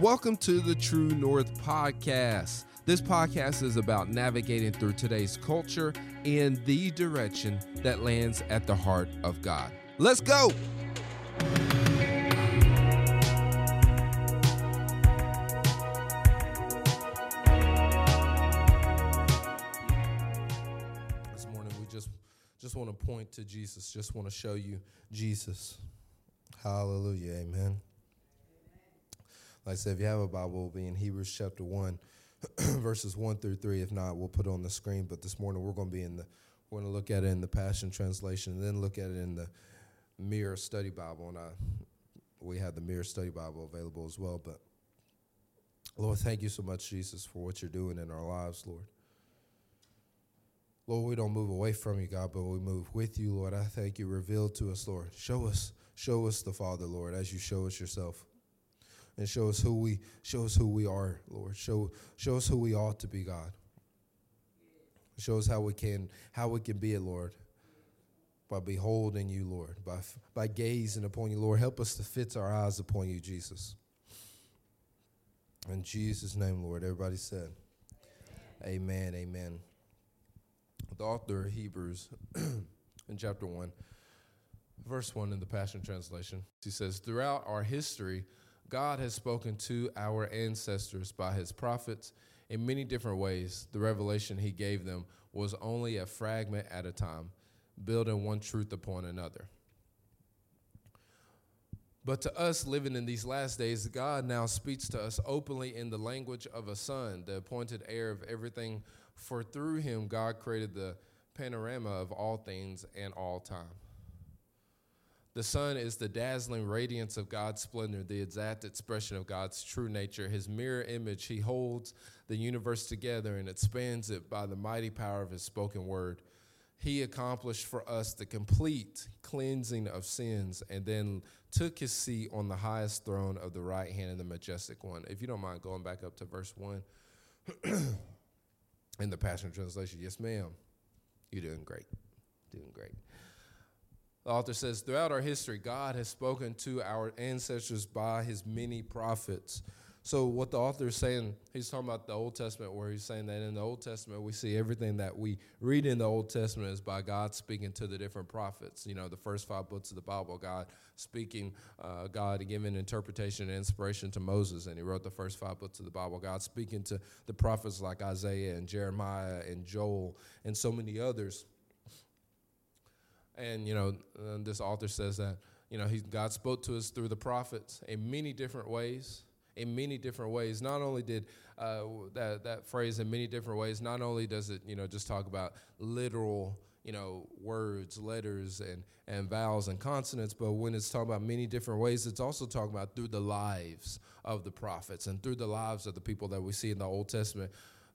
Welcome to the True North Podcast. This podcast is about navigating through today's culture in the direction that lands at the heart of God. Let's go! This morning we just just want to point to Jesus, just want to show you Jesus. Hallelujah. Amen. Like I said, if you have a Bible, we'll be in Hebrews chapter 1, verses 1 through 3. If not, we'll put it on the screen. But this morning we're going to be in the, we're going to look at it in the Passion Translation and then look at it in the Mirror Study Bible. And I, we have the Mirror Study Bible available as well. But Lord, thank you so much, Jesus, for what you're doing in our lives, Lord. Lord, we don't move away from you, God, but we move with you, Lord. I thank you. Reveal to us, Lord. Show us, show us the Father, Lord, as you show us yourself and show us who we show us who we are, Lord. Show show us who we ought to be, God. Show us how we can how we can be it, Lord. By beholding you, Lord, by by gazing upon you, Lord. Help us to fix our eyes upon you, Jesus. In Jesus' name, Lord. Everybody said, Amen. Amen. amen. The author of Hebrews in chapter one, verse one in the Passion Translation, he says, Throughout our history, God has spoken to our ancestors by his prophets in many different ways. The revelation he gave them was only a fragment at a time, building one truth upon another. But to us living in these last days, God now speaks to us openly in the language of a son, the appointed heir of everything, for through him God created the panorama of all things and all time. The Son is the dazzling radiance of God's splendor, the exact expression of God's true nature. His mirror image, He holds the universe together and expands it by the mighty power of His spoken word. He accomplished for us the complete cleansing of sins and then took His seat on the highest throne of the right hand of the majestic one. If you don't mind going back up to verse 1 in the Passion Translation, yes, ma'am. You're doing great. Doing great. The author says, throughout our history, God has spoken to our ancestors by his many prophets. So, what the author is saying, he's talking about the Old Testament, where he's saying that in the Old Testament, we see everything that we read in the Old Testament is by God speaking to the different prophets. You know, the first five books of the Bible, God speaking, uh, God giving interpretation and inspiration to Moses, and he wrote the first five books of the Bible. God speaking to the prophets like Isaiah and Jeremiah and Joel and so many others. And you know, uh, this author says that you know, he, God spoke to us through the prophets in many different ways. In many different ways. Not only did uh, that that phrase in many different ways. Not only does it you know just talk about literal you know words, letters, and and vowels and consonants, but when it's talking about many different ways, it's also talking about through the lives of the prophets and through the lives of the people that we see in the Old Testament.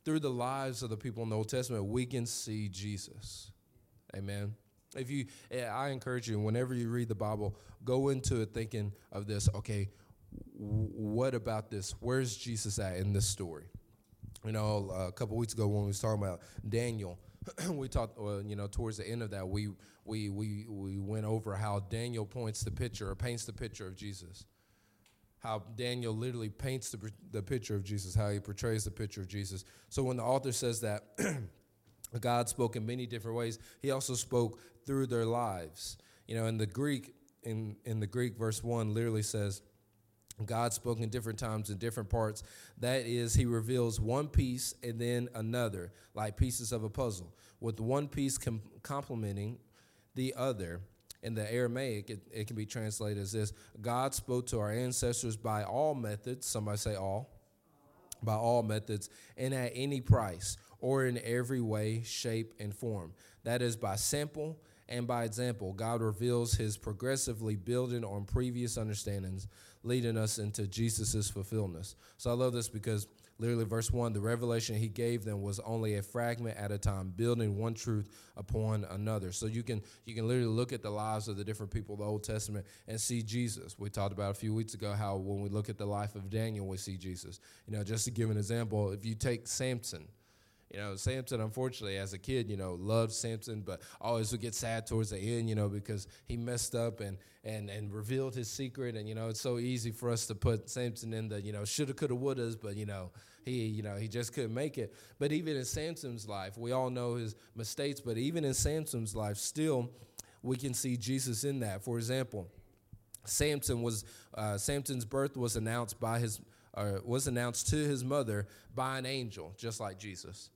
Through the lives of the people in the Old Testament, we can see Jesus. Amen. If you, I encourage you, whenever you read the Bible, go into it thinking of this. Okay, what about this? Where's Jesus at in this story? You know, a couple weeks ago when we was talking about Daniel, we talked. Uh, you know, towards the end of that, we we we we went over how Daniel points the picture or paints the picture of Jesus. How Daniel literally paints the the picture of Jesus. How he portrays the picture of Jesus. So when the author says that. God spoke in many different ways. He also spoke through their lives. You know, in the Greek, in, in the Greek, verse 1 literally says, God spoke in different times in different parts. That is, he reveals one piece and then another, like pieces of a puzzle, with one piece com- complementing the other. In the Aramaic, it, it can be translated as this God spoke to our ancestors by all methods. Somebody say all. By all methods and at any price or in every way, shape, and form. That is by sample and by example. God reveals his progressively building on previous understandings, leading us into Jesus' fulfillment. So I love this because literally verse 1 the revelation he gave them was only a fragment at a time building one truth upon another so you can you can literally look at the lives of the different people of the old testament and see jesus we talked about a few weeks ago how when we look at the life of daniel we see jesus you know just to give an example if you take samson You know, Samson, unfortunately, as a kid, you know, loved Samson, but always would get sad towards the end, you know, because he messed up and and and revealed his secret. And you know, it's so easy for us to put Samson in the you know shoulda, coulda, wouldas, but you know, he you know he just couldn't make it. But even in Samson's life, we all know his mistakes. But even in Samson's life, still, we can see Jesus in that. For example, Samson was uh, Samson's birth was announced by his uh, was announced to his mother by an angel, just like Jesus.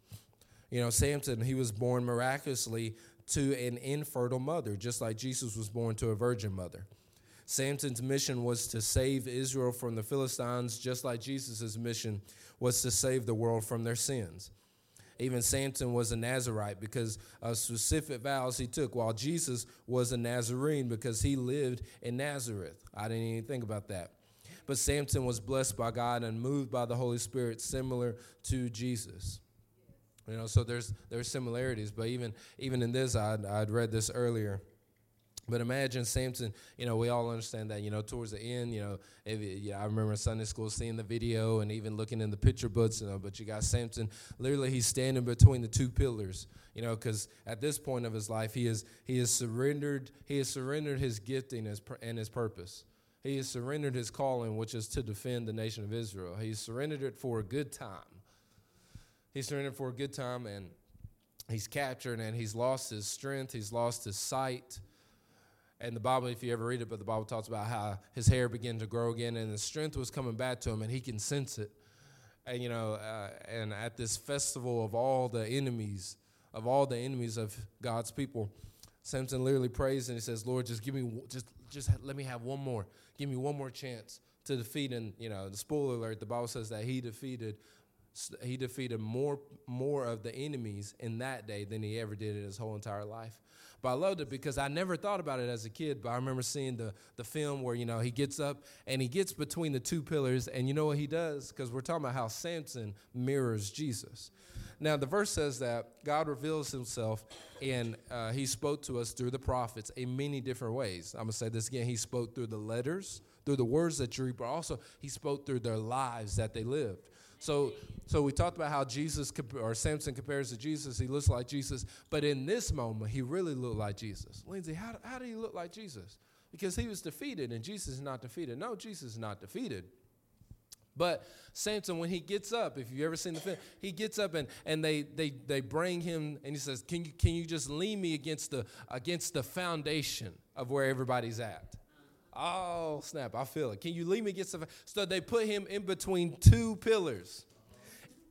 You know, Samson, he was born miraculously to an infertile mother, just like Jesus was born to a virgin mother. Samson's mission was to save Israel from the Philistines, just like Jesus' mission was to save the world from their sins. Even Samson was a Nazarite because of specific vows he took, while Jesus was a Nazarene because he lived in Nazareth. I didn't even think about that. But Samson was blessed by God and moved by the Holy Spirit, similar to Jesus. You know, so there's there's similarities, but even even in this, I'd I'd read this earlier. But imagine Samson, you know, we all understand that, you know, towards the end, you know, yeah, I remember Sunday school seeing the video and even looking in the picture books, you know, but you got Samson, literally he's standing between the two pillars, you know, because at this point of his life, he is he has surrendered, he has surrendered his gifting and his purpose. He has surrendered his calling, which is to defend the nation of Israel. He's surrendered it for a good time. He's surrendered for a good time and he's captured and he's lost his strength, he's lost his sight. And the Bible, if you ever read it, but the Bible talks about how his hair began to grow again and the strength was coming back to him and he can sense it. And, you know, uh, and at this festival of all the enemies, of all the enemies of God's people, Samson literally prays and he says, Lord, just give me, just, just let me have one more. Give me one more chance to defeat. And, you know, the spoiler alert, the Bible says that he defeated he defeated more more of the enemies in that day than he ever did in his whole entire life. But I loved it because I never thought about it as a kid. But I remember seeing the the film where you know he gets up and he gets between the two pillars, and you know what he does? Because we're talking about how Samson mirrors Jesus. Now the verse says that God reveals Himself, and uh, He spoke to us through the prophets in many different ways. I'm gonna say this again. He spoke through the letters, through the words that you read, but also He spoke through their lives that they lived. So, so we talked about how Jesus or Samson compares to Jesus. He looks like Jesus, but in this moment, he really looked like Jesus. Lindsay, how, how did he look like Jesus? Because he was defeated, and Jesus is not defeated. No, Jesus is not defeated. But Samson, when he gets up, if you've ever seen the film, he gets up and, and they, they, they bring him and he says, can you, can you just lean me against the, against the foundation of where everybody's at? Oh, snap, I feel it. Can you lean me against some? So they put him in between two pillars.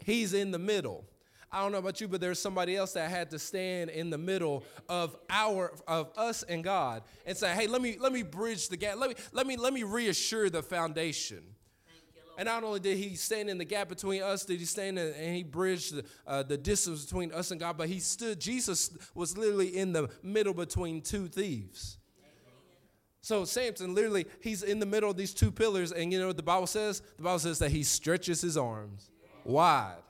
He's in the middle. I don't know about you, but there's somebody else that had to stand in the middle of our of us and God and say, "Hey, let me let me bridge the gap. Let me let me let me reassure the foundation." And not only did he stand in the gap between us, did he stand in, and he bridged the, uh, the distance between us and God, but he stood, Jesus was literally in the middle between two thieves. So Samson literally, he's in the middle of these two pillars, and you know what the Bible says? The Bible says that he stretches his arms wide.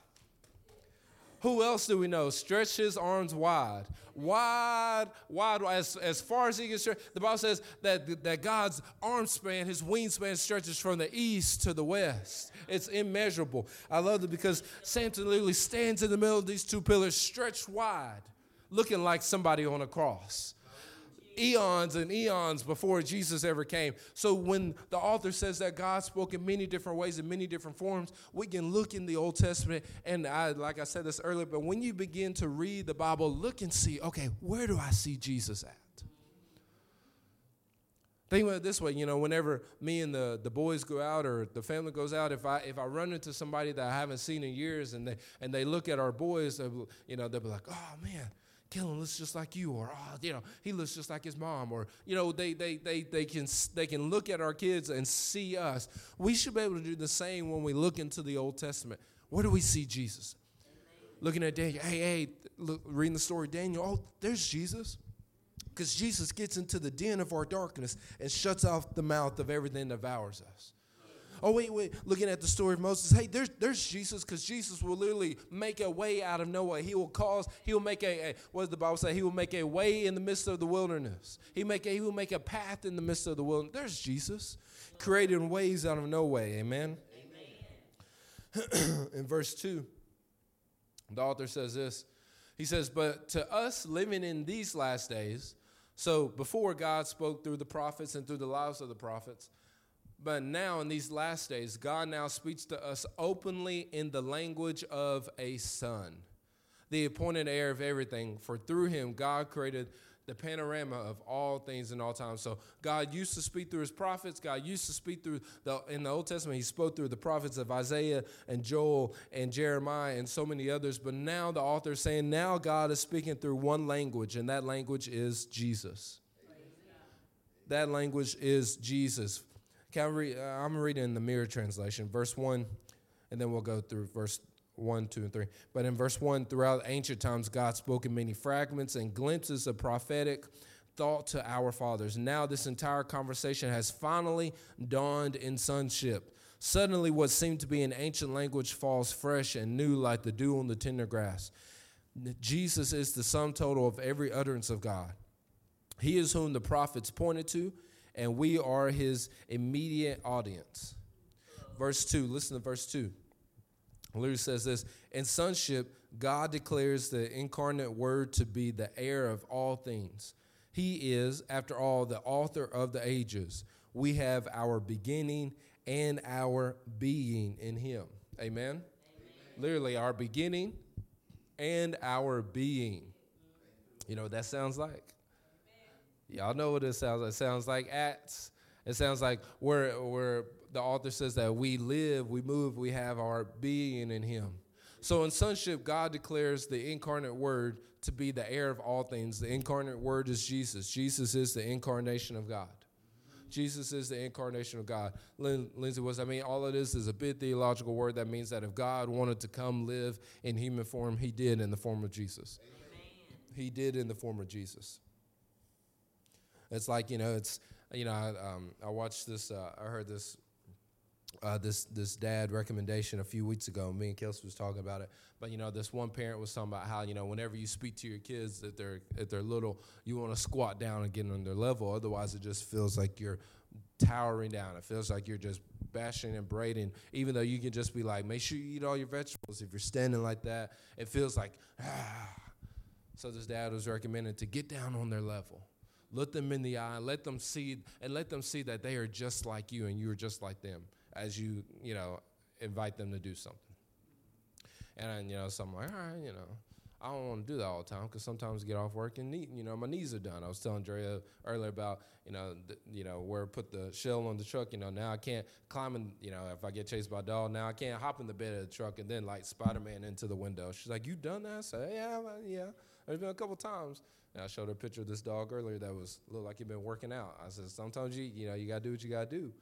Who else do we know? Stretch his arms wide. Wide, wide, as, as far as he can stretch. The Bible says that, that God's arm span, his wingspan stretches from the east to the west. It's immeasurable. I love it because Samson literally stands in the middle of these two pillars, stretched wide, looking like somebody on a cross eons and eons before Jesus ever came. So when the author says that God spoke in many different ways, in many different forms, we can look in the Old Testament. And I, like I said this earlier, but when you begin to read the Bible, look and see, okay, where do I see Jesus at? Think about it this way, you know, whenever me and the, the boys go out or the family goes out, if I if I run into somebody that I haven't seen in years and they and they look at our boys, you know, they'll be like, oh man, Kellen looks just like you, or oh, you know, he looks just like his mom, or you know, they they they they can they can look at our kids and see us. We should be able to do the same when we look into the Old Testament. Where do we see Jesus? Looking at Daniel, hey, hey, look, reading the story, Daniel, oh, there's Jesus. Because Jesus gets into the den of our darkness and shuts off the mouth of everything that devours us. Oh, wait, wait. Looking at the story of Moses, hey, there's, there's Jesus because Jesus will literally make a way out of no way. He will cause, he will make a, a, what does the Bible say? He will make a way in the midst of the wilderness. He, make a, he will make a path in the midst of the wilderness. There's Jesus creating ways out of no way. Amen. Amen. in verse 2, The author says this. He says, But to us living in these last days, so before God spoke through the prophets and through the lives of the prophets, but now in these last days, God now speaks to us openly in the language of a son, the appointed heir of everything. For through him, God created the panorama of all things in all times. So God used to speak through his prophets. God used to speak through the in the Old Testament, he spoke through the prophets of Isaiah and Joel and Jeremiah and so many others. But now the author is saying now God is speaking through one language, and that language is Jesus. That language is Jesus. Can I read, uh, I'm reading in the Mirror translation, verse 1, and then we'll go through verse 1, 2, and 3. But in verse 1, throughout ancient times, God spoke in many fragments and glimpses of prophetic thought to our fathers. Now, this entire conversation has finally dawned in sonship. Suddenly, what seemed to be an ancient language falls fresh and new like the dew on the tender grass. Jesus is the sum total of every utterance of God. He is whom the prophets pointed to, and we are his immediate audience. Verse 2, listen to verse 2. Literally says this In sonship, God declares the incarnate word to be the heir of all things. He is, after all, the author of the ages. We have our beginning and our being in Him. Amen? Amen. Literally, our beginning and our being. You know what that sounds like? Y'all know what it sounds like. It sounds like Acts. It sounds like where, where the author says that we live, we move, we have our being in Him. So in sonship, God declares the incarnate word to be the heir of all things. The incarnate word is Jesus. Jesus is the incarnation of God. Jesus is the incarnation of God. Lindsay what's I mean, all it is is a big theological word that means that if God wanted to come live in human form, he did in the form of Jesus. Amen. He did in the form of Jesus. It's like, you know, it's, you know, I, um, I watched this, uh, I heard this uh, this this dad recommendation a few weeks ago. Me and Kelsey was talking about it, but you know, this one parent was talking about how you know whenever you speak to your kids if they're if they're little, you want to squat down and get on their level. Otherwise, it just feels like you're towering down. It feels like you're just bashing and braiding. Even though you can just be like, make sure you eat all your vegetables. If you're standing like that, it feels like ah. So this dad was recommended to get down on their level. Look them in the eye, let them see, and let them see that they are just like you and you are just like them as you, you know, invite them to do something. And, you know, so I'm like, all right, you know, I don't want to do that all the time because sometimes I get off work and you know, my knees are done. I was telling Drea earlier about, you know, the, you know, where I put the shell on the truck. You know, now I can't climb in, you know, if I get chased by a dog, now I can't hop in the bed of the truck and then like Spider Man into the window. She's like, you done that? I said, yeah, yeah. There's been a couple times. And I showed her a picture of this dog earlier that was looked like he'd been working out. I said, sometimes you, you know, you gotta do what you gotta do.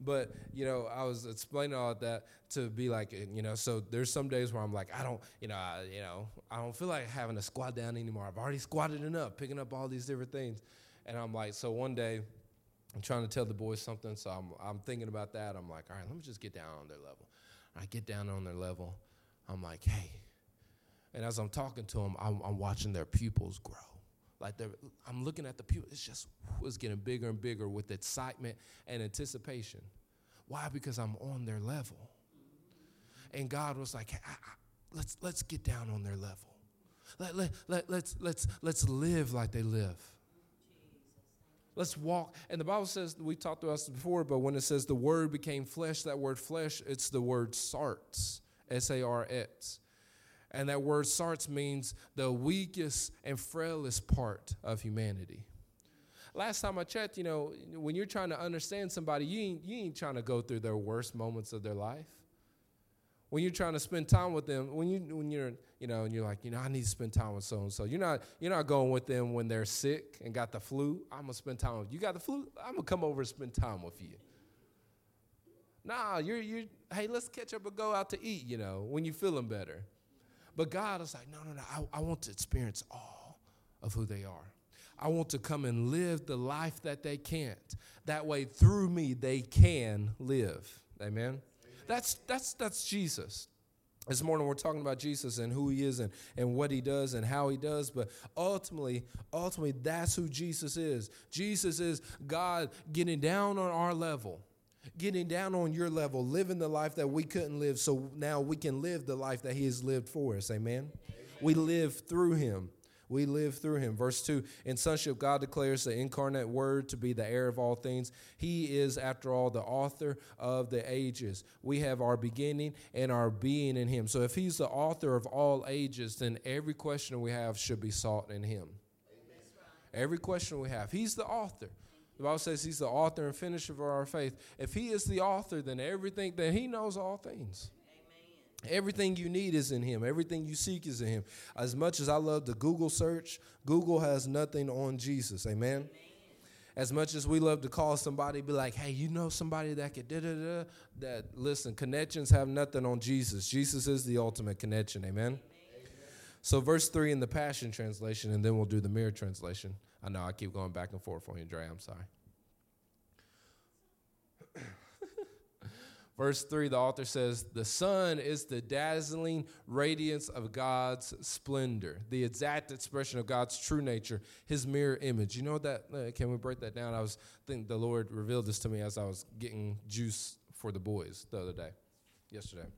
But you know, I was explaining all that to be like, you know, so there's some days where I'm like, I don't, you know, I, you know, I don't feel like having to squat down anymore. I've already squatted enough, picking up all these different things, and I'm like, so one day. I'm trying to tell the boys something, so I'm, I'm thinking about that. I'm like, all right, let me just get down on their level. I get down on their level. I'm like, hey. And as I'm talking to them, I'm, I'm watching their pupils grow. Like I'm looking at the pupils, it's just it's getting bigger and bigger with excitement and anticipation. Why? Because I'm on their level. And God was like, let's let's get down on their level. Let, let, let, let's, let's, let's live like they live. Let's walk. And the Bible says, we talked to us before, but when it says the word became flesh, that word flesh, it's the word sarx, S A R S. And that word sarx means the weakest and frailest part of humanity. Last time I checked, you know, when you're trying to understand somebody, you ain't, you ain't trying to go through their worst moments of their life. When you're trying to spend time with them, when you when you're you know and you're like you know I need to spend time with so and so. You're not you're not going with them when they're sick and got the flu. I'm gonna spend time with you. Got the flu? I'm gonna come over and spend time with you. Nah, you're you. Hey, let's catch up and go out to eat. You know when you're feeling better. But God is like, no, no, no. I, I want to experience all of who they are. I want to come and live the life that they can't. That way, through me, they can live. Amen. Amen. That's that's that's Jesus. This morning we're talking about Jesus and who he is and, and what he does and how he does, but ultimately, ultimately, that's who Jesus is. Jesus is God getting down on our level getting down on your level, living the life that we couldn't live, so now we can live the life that He has lived for us. Amen? Amen. We live through Him. We live through him. Verse 2 In sonship, God declares the incarnate word to be the heir of all things. He is, after all, the author of the ages. We have our beginning and our being in him. So if he's the author of all ages, then every question we have should be sought in him. Every question we have. He's the author. The Bible says he's the author and finisher of our faith. If he is the author, then everything, then he knows all things. Everything you need is in him. Everything you seek is in him. As much as I love the Google search, Google has nothing on Jesus. Amen. Amen. As much as we love to call somebody, be like, hey, you know somebody that could da da da. That listen, connections have nothing on Jesus. Jesus is the ultimate connection. Amen. Amen. So, verse 3 in the Passion Translation, and then we'll do the Mirror Translation. I know I keep going back and forth on you, Dre. I'm sorry. Verse 3, the author says, The Son is the dazzling radiance of God's splendor, the exact expression of God's true nature, his mirror image. You know that? Uh, can we break that down? I was think the Lord revealed this to me as I was getting juice for the boys the other day, yesterday.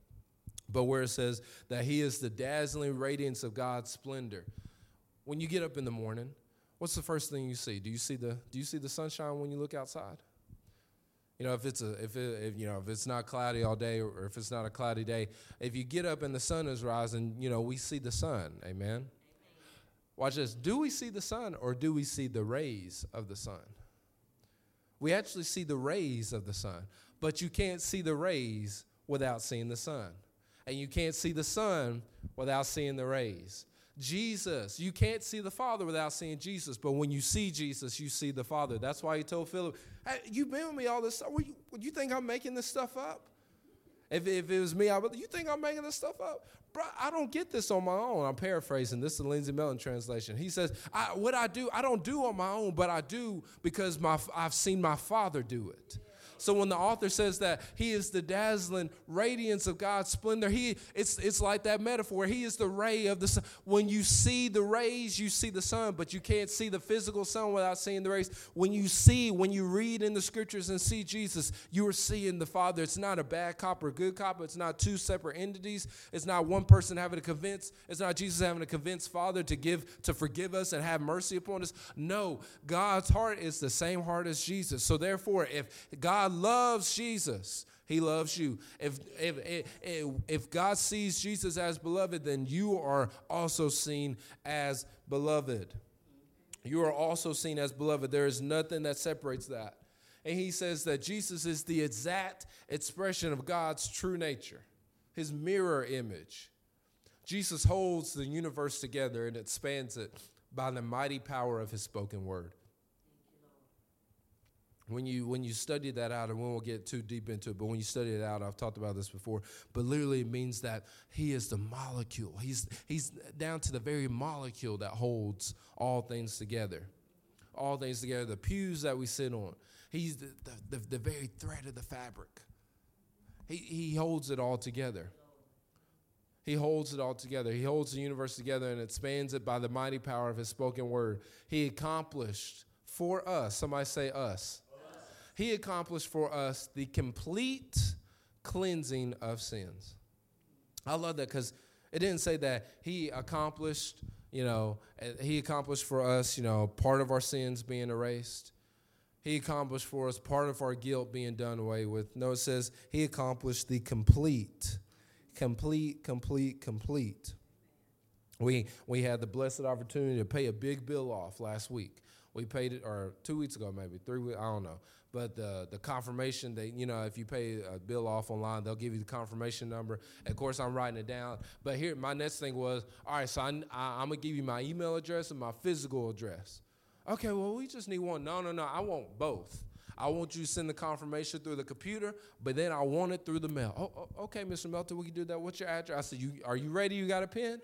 But where it says that he is the dazzling radiance of God's splendor. When you get up in the morning, what's the first thing you see? Do you see the do you see the sunshine when you look outside? You know, if it's a if it if, you know if it's not cloudy all day or if it's not a cloudy day, if you get up and the sun is rising, you know we see the sun. Amen. Watch this. Do we see the sun or do we see the rays of the sun? We actually see the rays of the sun, but you can't see the rays without seeing the sun. And you can't see the sun without seeing the rays. Jesus. You can't see the Father without seeing Jesus, but when you see Jesus, you see the Father. That's why he told Philip, hey, You've been with me all this stuff. You, you think I'm making this stuff up? If, if it was me, I would, you think I'm making this stuff up? Bro, I don't get this on my own. I'm paraphrasing. This is the Lindsay Melton translation. He says, I, What I do, I don't do on my own, but I do because my, I've seen my Father do it. So when the author says that he is the dazzling radiance of God's splendor, he it's it's like that metaphor. He is the ray of the sun. When you see the rays, you see the sun, but you can't see the physical sun without seeing the rays. When you see, when you read in the scriptures and see Jesus, you are seeing the Father. It's not a bad cop or good cop. It's not two separate entities. It's not one person having to convince. It's not Jesus having to convince Father to give to forgive us and have mercy upon us. No, God's heart is the same heart as Jesus. So therefore, if God God loves Jesus, he loves you. If, if, if, if God sees Jesus as beloved, then you are also seen as beloved. You are also seen as beloved. There is nothing that separates that. And he says that Jesus is the exact expression of God's true nature, his mirror image. Jesus holds the universe together and expands it by the mighty power of his spoken word when you when you study that out, and we won't get too deep into it, but when you study it out, I've talked about this before. But literally, it means that he is the molecule. He's he's down to the very molecule that holds all things together, all things together. The pews that we sit on. He's the the, the, the very thread of the fabric. He he holds it all together. He holds it all together. He holds the universe together and expands it by the mighty power of his spoken word. He accomplished for us. Somebody say us he accomplished for us the complete cleansing of sins. I love that because it didn't say that he accomplished, you know, he accomplished for us, you know, part of our sins being erased. He accomplished for us part of our guilt being done away with. No, it says he accomplished the complete, complete, complete, complete. We, we had the blessed opportunity to pay a big bill off last week. We paid it, or two weeks ago, maybe three weeks, I don't know. But the the confirmation, they you know, if you pay a bill off online, they'll give you the confirmation number. of course, I'm writing it down. But here, my next thing was, all right, so I, I, I'm gonna give you my email address and my physical address. Okay, well, we just need one. No, no, no, I want both. I want you to send the confirmation through the computer, but then I want it through the mail. Oh, oh okay, Mr. Melton, we can do that. What's your address? I said, you, are you ready? You got a pen?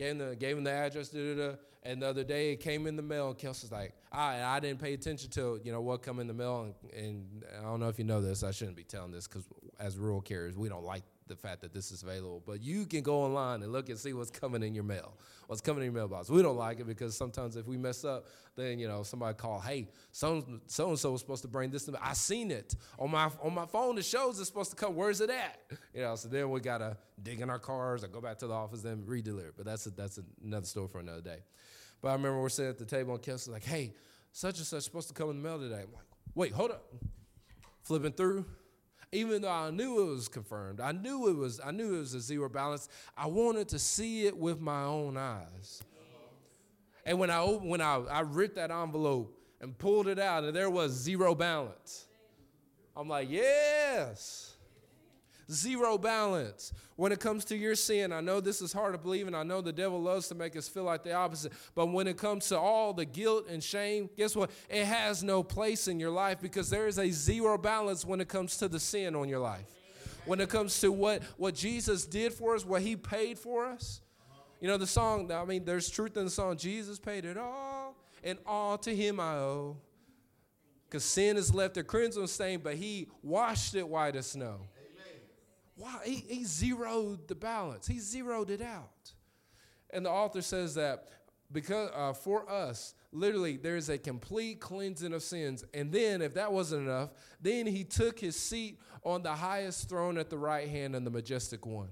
Gave him the, gave him the address, da, da, da. And the other day it came in the mail, and Kelsey's like, I, I didn't pay attention to, you know, what come in the mail. And, and I don't know if you know this, I shouldn't be telling this because as rural carriers, we don't like the fact that this is available. But you can go online and look and see what's coming in your mail, what's coming in your mailbox. We don't like it because sometimes if we mess up, then you know somebody call, hey, so and so was supposed to bring this to me. I seen it on my on my phone. It shows it's supposed to come. Where's it at? You know. So then we gotta dig in our cars or go back to the office and redeliver. But that's a, that's another story for another day. But I remember we're sitting at the table and Kelsey's like, hey, such and such supposed to come in the mail today. I'm like, wait, hold up. Flipping through, even though I knew it was confirmed, I knew it was, I knew it was a zero balance. I wanted to see it with my own eyes. And when I when I, I ripped that envelope and pulled it out, and there was zero balance. I'm like, yes zero balance. When it comes to your sin, I know this is hard to believe, and I know the devil loves to make us feel like the opposite. But when it comes to all the guilt and shame, guess what? It has no place in your life because there is a zero balance when it comes to the sin on your life. When it comes to what, what Jesus did for us, what he paid for us. You know, the song, I mean, there's truth in the song Jesus paid it all, and all to him I owe. Because sin has left a crimson stain, but he washed it white as snow wow, he, he zeroed the balance. He zeroed it out. And the author says that because uh, for us, literally, there's a complete cleansing of sins. And then, if that wasn't enough, then he took his seat on the highest throne at the right hand and the majestic one.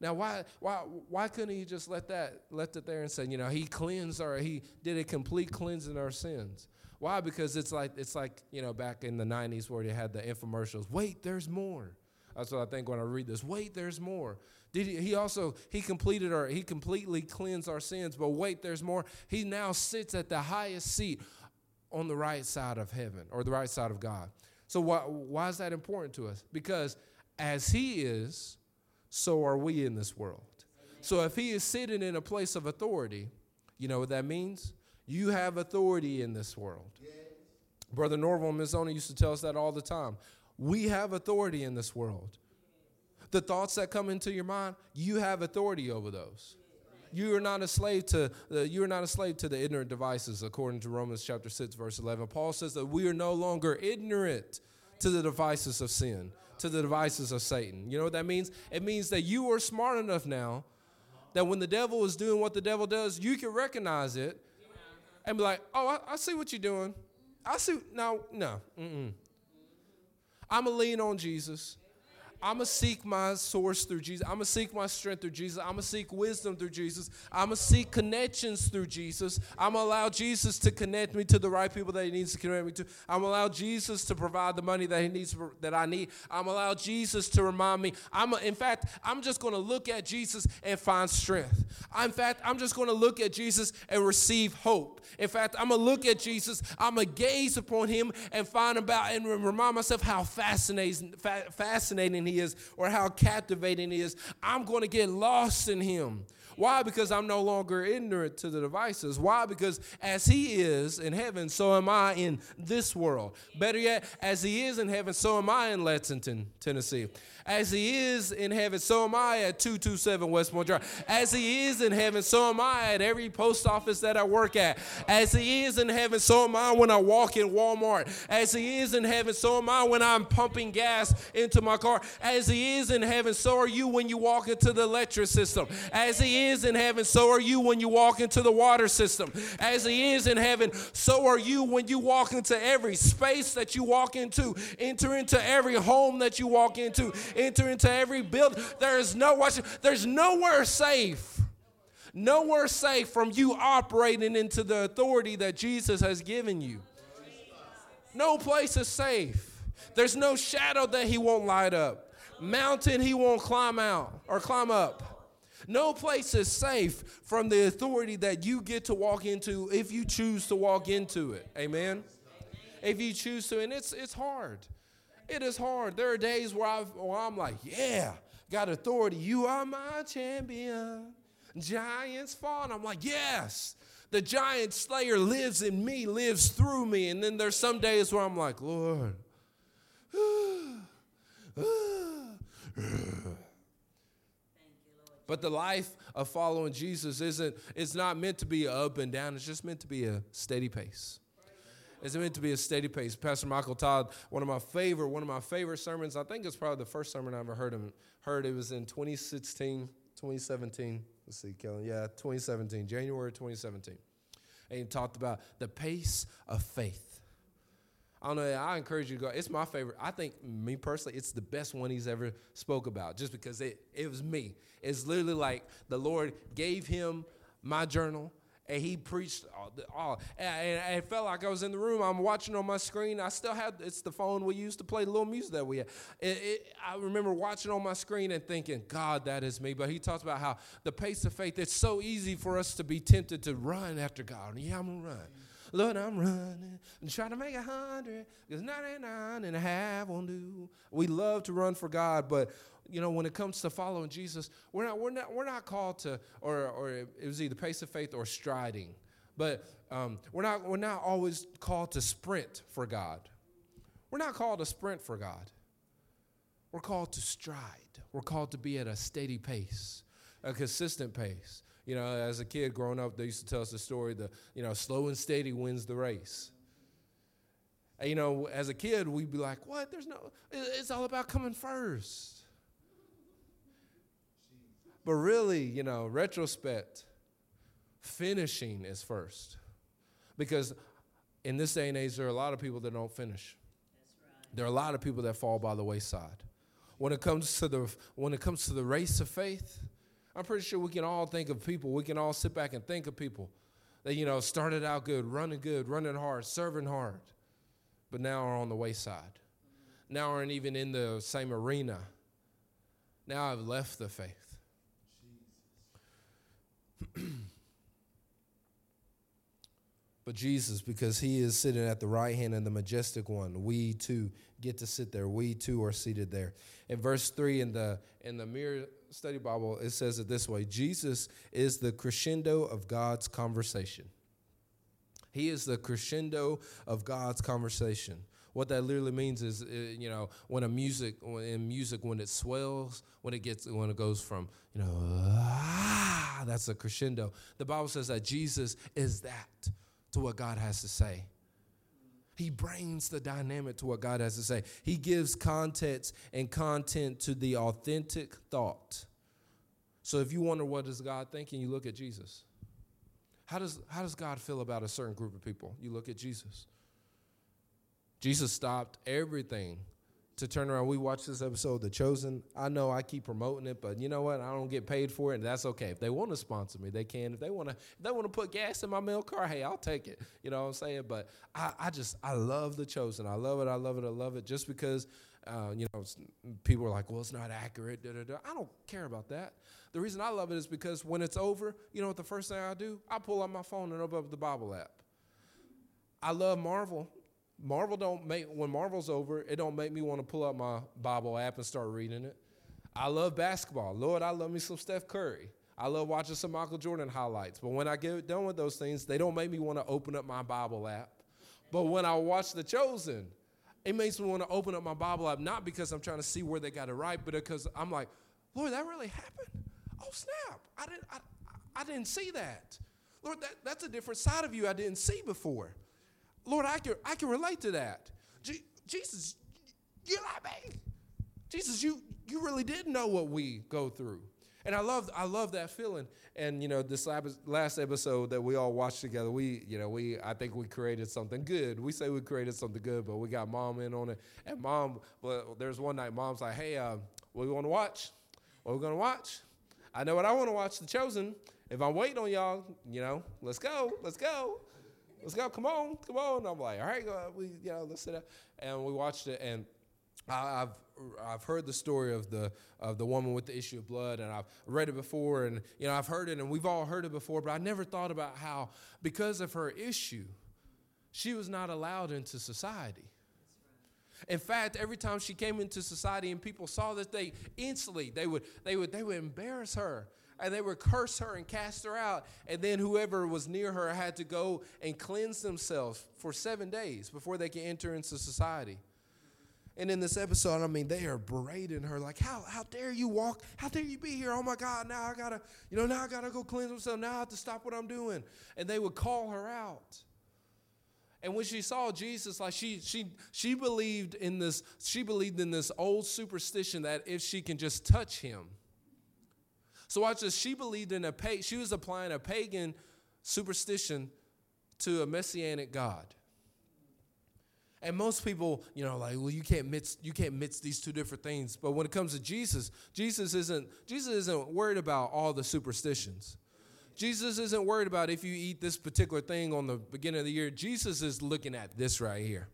Now, why, why, why couldn't he just let that, left it there and say, you know, he cleansed or he did a complete cleansing our sins? Why? Because it's like, it's like, you know, back in the 90s where they had the infomercials. Wait, there's more. That's what I think when I read this. Wait, there's more. Did he, he also he completed our he completely cleansed our sins, but wait, there's more. He now sits at the highest seat on the right side of heaven or the right side of God. So why why is that important to us? Because as he is, so are we in this world. So if he is sitting in a place of authority, you know what that means? You have authority in this world. Brother Norval and Ms. Ona used to tell us that all the time. We have authority in this world. The thoughts that come into your mind, you have authority over those. You are not a slave to the, you are not a slave to the ignorant devices, according to Romans chapter six, verse eleven. Paul says that we are no longer ignorant to the devices of sin, to the devices of Satan. You know what that means? It means that you are smart enough now that when the devil is doing what the devil does, you can recognize it and be like, "Oh, I, I see what you're doing. I see." No, no, mm-mm. I'm going to lean on Jesus. I'm going to seek my source through Jesus. I'm going to seek my strength through Jesus. I'm going to seek wisdom through Jesus. I'm going to seek connections through Jesus. I'm going to allow Jesus to connect me to the right people that he needs to connect me to. I'm going to allow Jesus to provide the money that he needs that I need. I'm going to allow Jesus to remind me. I'm a, in fact, I'm just going to look at Jesus and find strength. In fact, I'm just going to look at Jesus and receive hope. In fact, I'm going to look at Jesus. I'm going to gaze upon him and find about and remind myself how fascinating fascinating he he is or how captivating he is, I'm going to get lost in him. Why? Because I'm no longer ignorant to the devices. Why? Because as he is in heaven, so am I in this world. Better yet, as he is in heaven, so am I in Lexington, Tennessee. As he is in heaven, so am I at 227 Westmore Drive. As he is in heaven, so am I at every post office that I work at. As he is in heaven, so am I when I walk in Walmart. As he is in heaven, so am I when I'm pumping gas into my car. As he is in heaven, so are you when you walk into the electric system. As he is in heaven, so are you when you walk into the water system. As he is in heaven, so are you when you walk into every space that you walk into, enter into every home that you walk into enter into every building. There is no watching, there's nowhere safe. Nowhere safe from you operating into the authority that Jesus has given you. No place is safe. There's no shadow that he won't light up. Mountain he won't climb out or climb up. No place is safe from the authority that you get to walk into if you choose to walk into it. Amen. If you choose to, and it's it's hard. It is hard. There are days where, i I'm like, yeah, got authority. You are my champion. Giants fall. And I'm like, yes, the giant slayer lives in me, lives through me. And then there's some days where I'm like, Lord, but the life of following Jesus isn't, it's not meant to be up and down, it's just meant to be a steady pace. It's meant to be a steady pace. Pastor Michael Todd, one of my favorite, one of my favorite sermons. I think it's probably the first sermon I ever heard him heard. It was in 2016, 2017. Let's see, Kellen. Yeah, 2017, January 2017. And he talked about the pace of faith. I don't know. I encourage you to go. It's my favorite. I think me personally, it's the best one he's ever spoke about, just because it it was me. It's literally like the Lord gave him my journal and he preached all, all and, it felt like I was in the room. I'm watching on my screen. I still have it's the phone we used to play the little music that we had. It, it, I remember watching on my screen and thinking, God, that is me. But he talks about how the pace of faith. It's so easy for us to be tempted to run after God. Yeah, I'm gonna run. Lord, I'm running and trying to make a hundred because 99 and a half won't do. We love to run for God, but you know, when it comes to following Jesus, we're not, we're not, we're not called to, or, or it was either pace of faith or striding. But um, we're, not, we're not always called to sprint for God. We're not called to sprint for God. We're called to stride. We're called to be at a steady pace, a consistent pace. You know, as a kid growing up, they used to tell us the story the, you know, slow and steady wins the race. And, you know, as a kid, we'd be like, what? There's no, it's all about coming first. But really, you know, retrospect, finishing is first. Because in this day and age, there are a lot of people that don't finish. There are a lot of people that fall by the wayside. When it comes to the when it comes to the race of faith, I'm pretty sure we can all think of people. We can all sit back and think of people that you know started out good, running good, running hard, serving hard, but now are on the wayside. Now aren't even in the same arena. Now I've left the faith. but Jesus, because he is sitting at the right hand of the majestic one, we too get to sit there. We too are seated there. In verse 3 in the in the mirror study Bible, it says it this way Jesus is the crescendo of God's conversation. He is the crescendo of God's conversation. What that literally means is, uh, you know, when a music, in music, when it swells, when it gets, when it goes from, you know, ah, that's a crescendo. The Bible says that Jesus is that to what God has to say. He brings the dynamic to what God has to say. He gives context and content to the authentic thought. So if you wonder what is God thinking, you look at Jesus. How does, how does God feel about a certain group of people? You look at Jesus. Jesus stopped everything to turn around. We watched this episode, The Chosen. I know I keep promoting it, but you know what? I don't get paid for it, and that's okay. If they want to sponsor me, they can. If they want to, if they want to put gas in my mail car, hey, I'll take it. You know what I'm saying? But I, I just, I love The Chosen. I love it. I love it. I love it. Just because, uh, you know, people are like, well, it's not accurate. Da, da, da. I don't care about that. The reason I love it is because when it's over, you know what the first thing I do? I pull out my phone and open up the Bible app. I love Marvel Marvel don't make when Marvel's over, it don't make me want to pull up my Bible app and start reading it. I love basketball. Lord, I love me some Steph Curry. I love watching some Michael Jordan highlights. But when I get done with those things, they don't make me want to open up my Bible app. But when I watch The Chosen, it makes me want to open up my Bible app, not because I'm trying to see where they got it right, but because I'm like, Lord, that really happened? Oh, snap. I didn't, I, I didn't see that. Lord, that, that's a different side of you I didn't see before. Lord, I can, I can relate to that. Je- Jesus, you like me. Jesus, you, you really did know what we go through. And I love, I love that feeling. And, you know, this last episode that we all watched together, we, you know, we, I think we created something good. We say we created something good, but we got mom in on it. And mom, well, there's one night mom's like, hey, uh, what we want to watch? What we to watch? I know what I want to watch, The Chosen. If I'm waiting on y'all, you know, let's go, let's go let's go, come on, come on. I'm like, all right, go, we, you know, let's sit down. And we watched it, and I, have I've heard the story of the of the woman with the issue of blood, and I've read it before, and you know, I've heard it, and we've all heard it before, but I never thought about how, because of her issue, she was not allowed into society. In fact, every time she came into society and people saw that they instantly they would they would they would embarrass her and they would curse her and cast her out. And then whoever was near her had to go and cleanse themselves for seven days before they could enter into society. And in this episode, I mean, they are berating her like, how, how dare you walk? How dare you be here? Oh my God, now I gotta, you know, now I gotta go cleanse myself. Now I have to stop what I'm doing. And they would call her out. And when she saw Jesus, like she she she believed in this, she believed in this old superstition that if she can just touch him. So watch this. She believed in a pag- she was applying a pagan superstition to a messianic God. And most people, you know, like, well, you can't mix you can't mix these two different things. But when it comes to Jesus, Jesus isn't Jesus isn't worried about all the superstitions. Jesus isn't worried about if you eat this particular thing on the beginning of the year. Jesus is looking at this right here.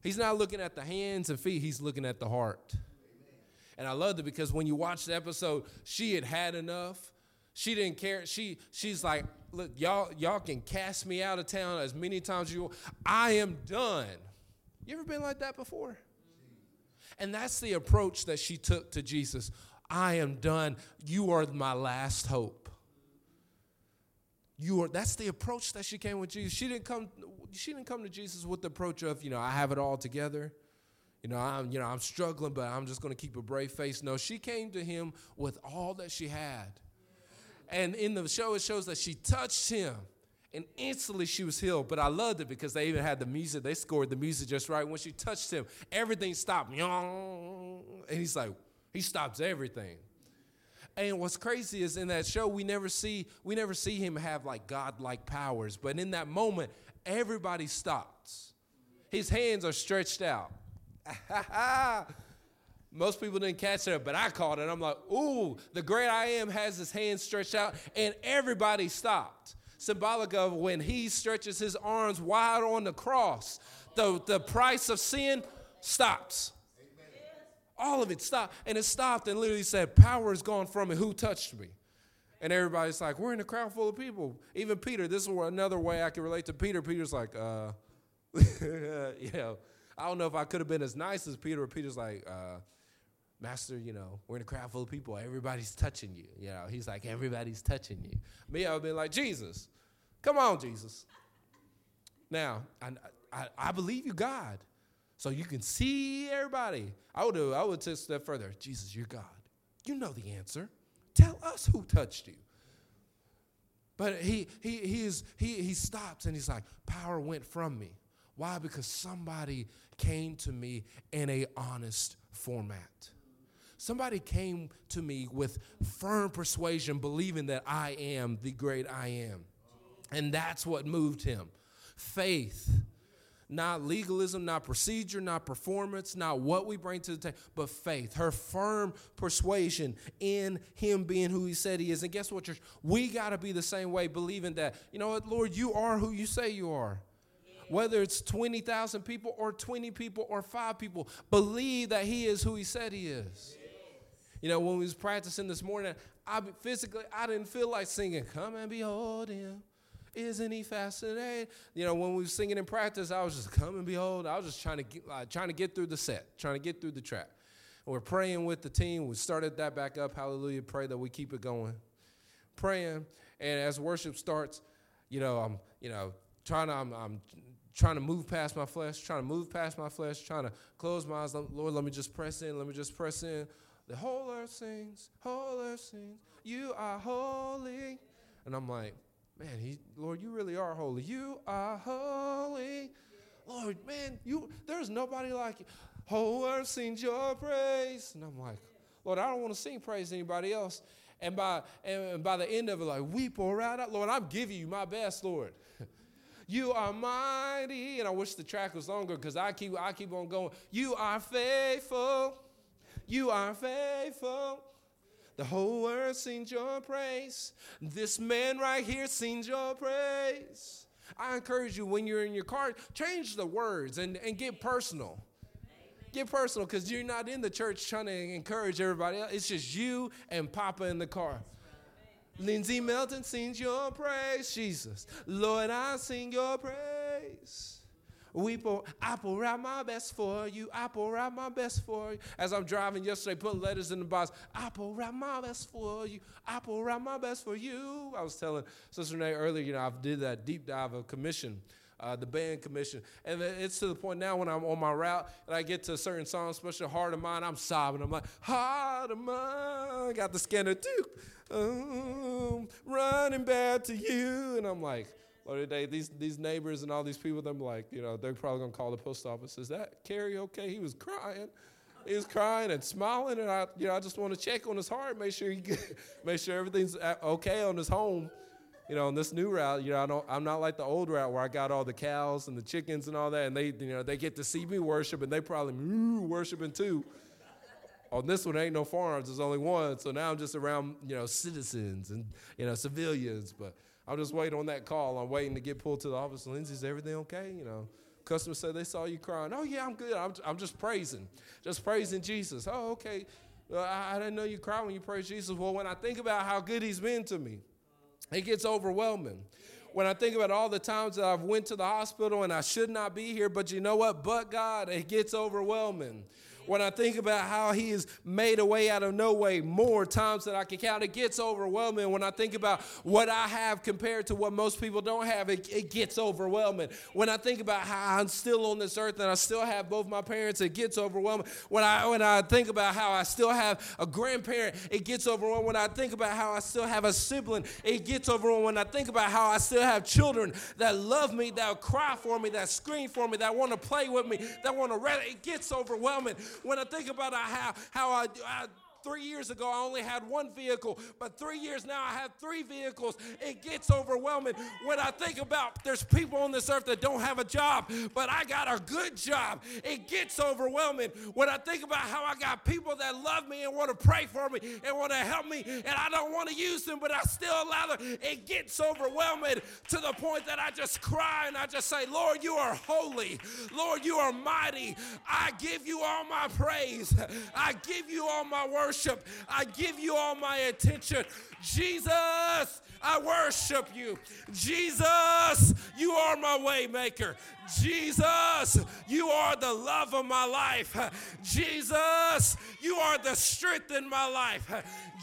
He's not looking at the hands and feet, he's looking at the heart. And I loved it because when you watch the episode, she had had enough. She didn't care. She she's like, look, y'all y'all can cast me out of town as many times as you want. I am done. You ever been like that before? And that's the approach that she took to Jesus. I am done. You are my last hope. You are that's the approach that she came with Jesus. She didn't come she didn't come to Jesus with the approach of, you know, I have it all together. You know, I'm, you know, I'm struggling, but I'm just going to keep a brave face. No, she came to him with all that she had. And in the show, it shows that she touched him and instantly she was healed. But I loved it because they even had the music, they scored the music just right. When she touched him, everything stopped. And he's like, he stops everything. And what's crazy is in that show we never see we never see him have like godlike powers, but in that moment everybody stops. His hands are stretched out. Most people didn't catch that, but I caught it. I'm like, ooh, the great I am has his hands stretched out, and everybody stopped. Symbolic of when he stretches his arms wide on the cross, the, the price of sin stops. All of it stopped. And it stopped and literally said, Power is gone from me. Who touched me? And everybody's like, We're in a crowd full of people. Even Peter, this is another way I can relate to Peter. Peter's like, uh, you know, I don't know if I could have been as nice as Peter, Peter's like, uh, Master, you know, we're in a crowd full of people. Everybody's touching you. You know, he's like, everybody's touching you. Me, I would be like, Jesus, come on, Jesus. Now, I, I, I believe you, God. So you can see everybody. I would have, I would take a step further. Jesus, you're God. You know the answer. Tell us who touched you. But he he he is he he stops and he's like, power went from me. Why? Because somebody came to me in a honest format. Somebody came to me with firm persuasion, believing that I am the great I am. And that's what moved him. Faith. Not legalism, not procedure, not performance, not what we bring to the table, but faith. Her firm persuasion in Him being who He said He is. And guess what, church? We got to be the same way, believing that, you know what, Lord, you are who you say you are whether it's 20,000 people or 20 people or five people, believe that He is who He said He is. You know, when we was practicing this morning, I physically I didn't feel like singing, "Come and behold Him." Isn't he fascinating? You know, when we were singing in practice, I was just come and behold. I was just trying to get, trying to get through the set, trying to get through the track. And we're praying with the team. We started that back up. Hallelujah. Pray that we keep it going. Praying, and as worship starts, you know, I'm, you know, trying to, I'm, I'm trying to move past my flesh, trying to move past my flesh, trying to close my eyes. Lord, let me just press in. Let me just press in. The whole earth sings, whole earth sings. You are holy. And I'm like, man, he, Lord, you really are holy. You are holy. Lord, man, you there's nobody like you. Whole earth sings your praise. And I'm like, Lord, I don't want to sing praise to anybody else. And by and by the end of it, like weep or out, Lord, I'm giving you my best, Lord. You are mighty. And I wish the track was longer because I keep I keep on going. You are faithful. You are faithful. The whole world sings your praise. This man right here sings your praise. I encourage you when you're in your car, change the words and, and get personal. Get personal because you're not in the church trying to encourage everybody else. It's just you and Papa in the car. Lindsay Melton sings your praise, Jesus. Lord, I sing your praise. We pour, I pour out my best for you. I pour out my best for you. As I'm driving yesterday, putting letters in the box, I pour out my best for you. I pour out my best for you. I was telling Sister Renee earlier, you know, I did that deep dive of commission. Uh, the band commission. And it's to the point now when I'm on my route and I get to a certain song, especially Heart of Mine, I'm sobbing. I'm like, Heart of Mine, got the scanner too. Um, running back to you. And I'm like, Lord, today, these, these neighbors and all these people, them like, you know, they're probably going to call the post office. Is that Kerry okay? He was crying. He was crying and smiling, and I, you know, I just want to check on his heart, make sure he, make sure everything's okay on his home. You know, on this new route, you know, I don't, I'm not like the old route where I got all the cows and the chickens and all that, and they, you know, they get to see me worship, and they probably worshiping too. On this one, ain't no farms. There's only one. So now I'm just around, you know, citizens and, you know, civilians. But I'm just waiting on that call. I'm waiting to get pulled to the office. Lindsay, is everything okay? You know, customers said they saw you crying. Oh, yeah, I'm good. I'm, I'm just praising, just praising Jesus. Oh, okay. Well, I, I didn't know you cried when you praise Jesus. Well, when I think about how good he's been to me, it gets overwhelming when I think about all the times that I've went to the hospital and I should not be here, but you know what? But God, it gets overwhelming when I think about how He has made a way out of no way more times than I can count, it gets overwhelming. When I think about what I have compared to what most people don't have, it, it gets overwhelming. When I think about how I'm still on this earth and I still have both my parents, it gets overwhelming. When I when I think about how I still have a grandparent, it gets overwhelming. When I think about how I still have a sibling, it gets overwhelming. When I think about how I still have children that love me, that cry for me, that scream for me, that want to play with me, that want to read, it gets overwhelming when I think about how, how I, I Three years ago, I only had one vehicle, but three years now, I have three vehicles. It gets overwhelming when I think about there's people on this earth that don't have a job, but I got a good job. It gets overwhelming when I think about how I got people that love me and want to pray for me and want to help me, and I don't want to use them, but I still allow them. It gets overwhelming to the point that I just cry and I just say, Lord, you are holy. Lord, you are mighty. I give you all my praise. I give you all my worship worship. I give you all my attention. Jesus, I worship you. Jesus, you are my waymaker. Jesus, you are the love of my life. Jesus, you are the strength in my life.